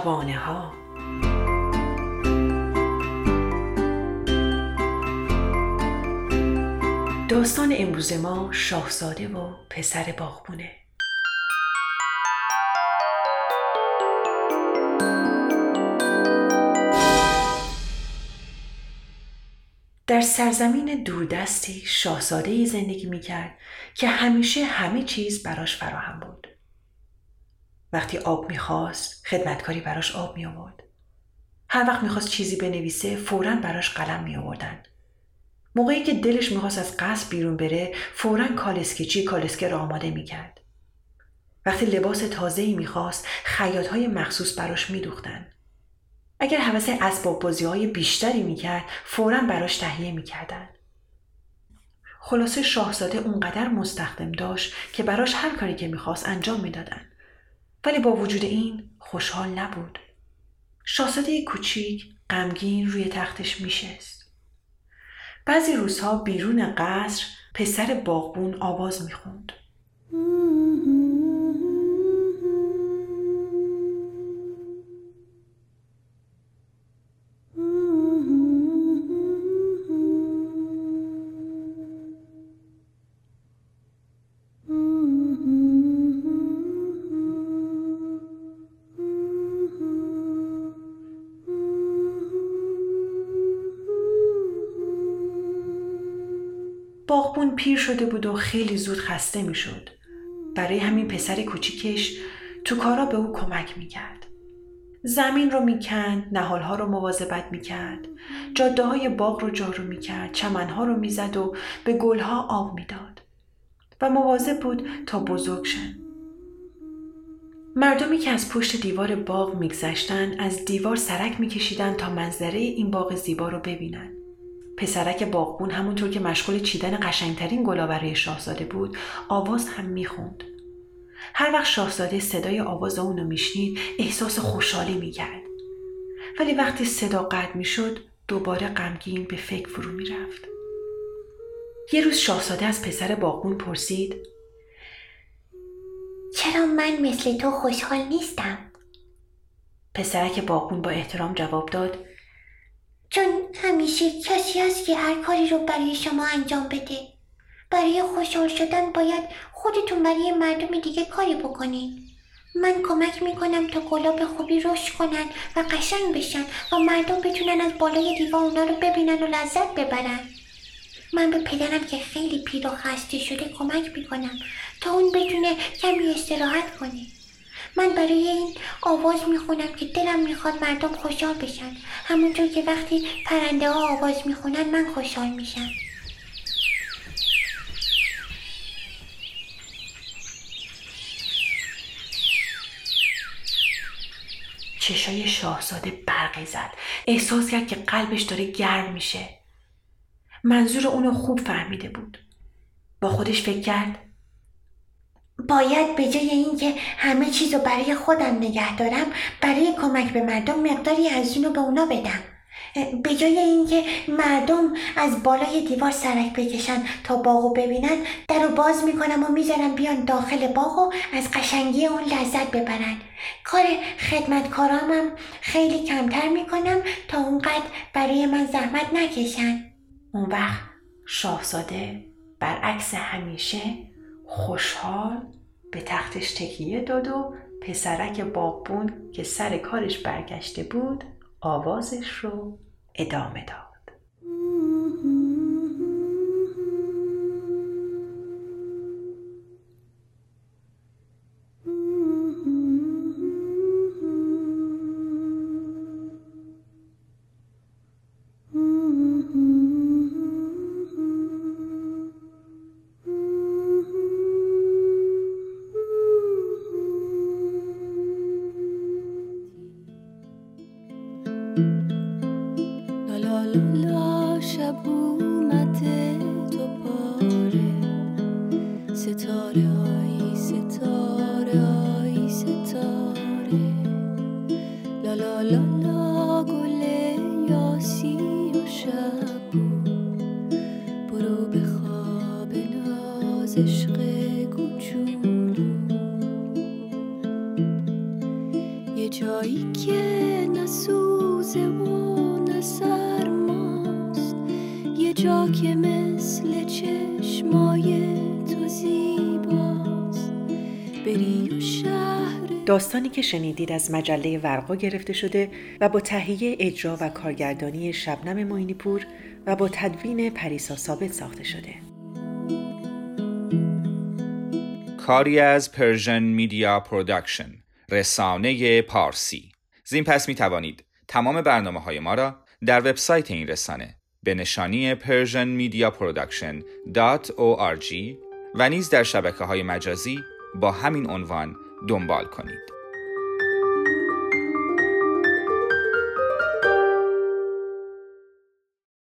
شبانه ها داستان امروز ما شاهزاده و پسر باغبونه در سرزمین دوردستی شاهزاده زندگی می‌کرد که همیشه همه چیز براش فراهم بود. وقتی آب می‌خواست خدمتکاری براش آب می آورد. هر وقت می‌خواست چیزی بنویسه فورا براش قلم می آوردن. موقعی که دلش می‌خواست از قصد بیرون بره فورا کالسکیچی کالسکه را آماده می‌کرد. وقتی لباس تازه ای می‌خواست خیاط های مخصوص براش میدوختن. اگر حوث اسباب بازی های بیشتری می‌کرد فورا براش تهیه می‌کردن. خلاصه شاهزاده اونقدر مستخدم داشت که براش هر کاری که می‌خواست انجام می‌دادن. ولی با وجود این خوشحال نبود. شاهزاده کوچیک غمگین روی تختش میشست. بعضی روزها بیرون قصر پسر باغبون آواز می‌خوند. باغبون پیر شده بود و خیلی زود خسته می‌شد. برای همین پسر کوچیکش تو کارا به او کمک می‌کرد. زمین رو می‌کند، نهالها رو مواظبت می‌کرد، جاده های باغ رو جارو می‌کرد، چمنها رو می‌زد و به گلها آب می‌داد. و مواظب بود تا بزرگ شن. مردمی که از پشت دیوار باغ میگذشتن از دیوار سرک میکشیدن تا منظره این باغ زیبا رو ببینن. پسرک باغبون همونطور که مشغول چیدن قشنگترین گلا برای شاهزاده بود آواز هم می‌خوند. هر وقت شاهزاده صدای آواز اونو میشنید احساس خوشحالی می‌کرد. ولی وقتی صدا قطع می‌شد دوباره غمگین به فکر فرو می‌رفت. یه روز شاهزاده از پسر باغبون پرسید چرا من مثل تو خوشحال نیستم؟ پسرک باغبون با احترام جواب داد چون همیشه کسی هست که هر کاری رو برای شما انجام بده. برای خوشحال شدن باید خودتون برای مردم دیگه کاری بکنین. من کمک می‌کنم تا گلا به خوبی رشد کنن و قشنگ بشن و مردم بتونن از بالای دیوار اونا رو ببینن و لذت ببرن. من به پدرم که خیلی پیر و خسته شده کمک می‌کنم تا اون بتونه کمی استراحت کنه. من برای این آواز می‌خونم که دلم می‌خواد مردم خوشحال بشن. همونطور که وقتی پرنده ها آواز می‌خونن من خوشحال میشم. چشای شاهزاده برقی زد. احساس کرد که قلبش داره گرم میشه. منظور اونو خوب فهمیده بود. با خودش فکر کرد باید به جای اینکه همه چیز رو برای خودم نگه دارم برای کمک به مردم مقداری از اونو به اونا بدم. به جای اینکه مردم از بالای دیوار سرک بکشن تا باغو ببینن در رو باز می‌کنم و می‌ذارم بیان داخل باغ و از قشنگی اون لذت ببرن. کار خدمتکارامم خیلی کمتر می‌کنم تا اونقدر برای من زحمت نکشن. اون وقت شاهزاده برعکس همیشه خوشحال به تختش تکیه داد و پسرک باغبون که سر کارش برگشته بود آوازش رو ادامه داد. عشق اینجا که مثل چشمای تو زیباست. بری و شهر داستانی که شنیدید از مجله ورقا گرفته شده و با تهیه اجرا و کارگردانی شبنم معینی پور و با تدوین پریسا ثابت ساخته شده. کاری از Persian Media Production رسانه پارسی. زین پس می توانید تمام برنامه های ما را در وبسایت این رسانه به نشانی persianmediaproduction.org و نیز در شبکه های مجازی با همین عنوان دنبال کنید.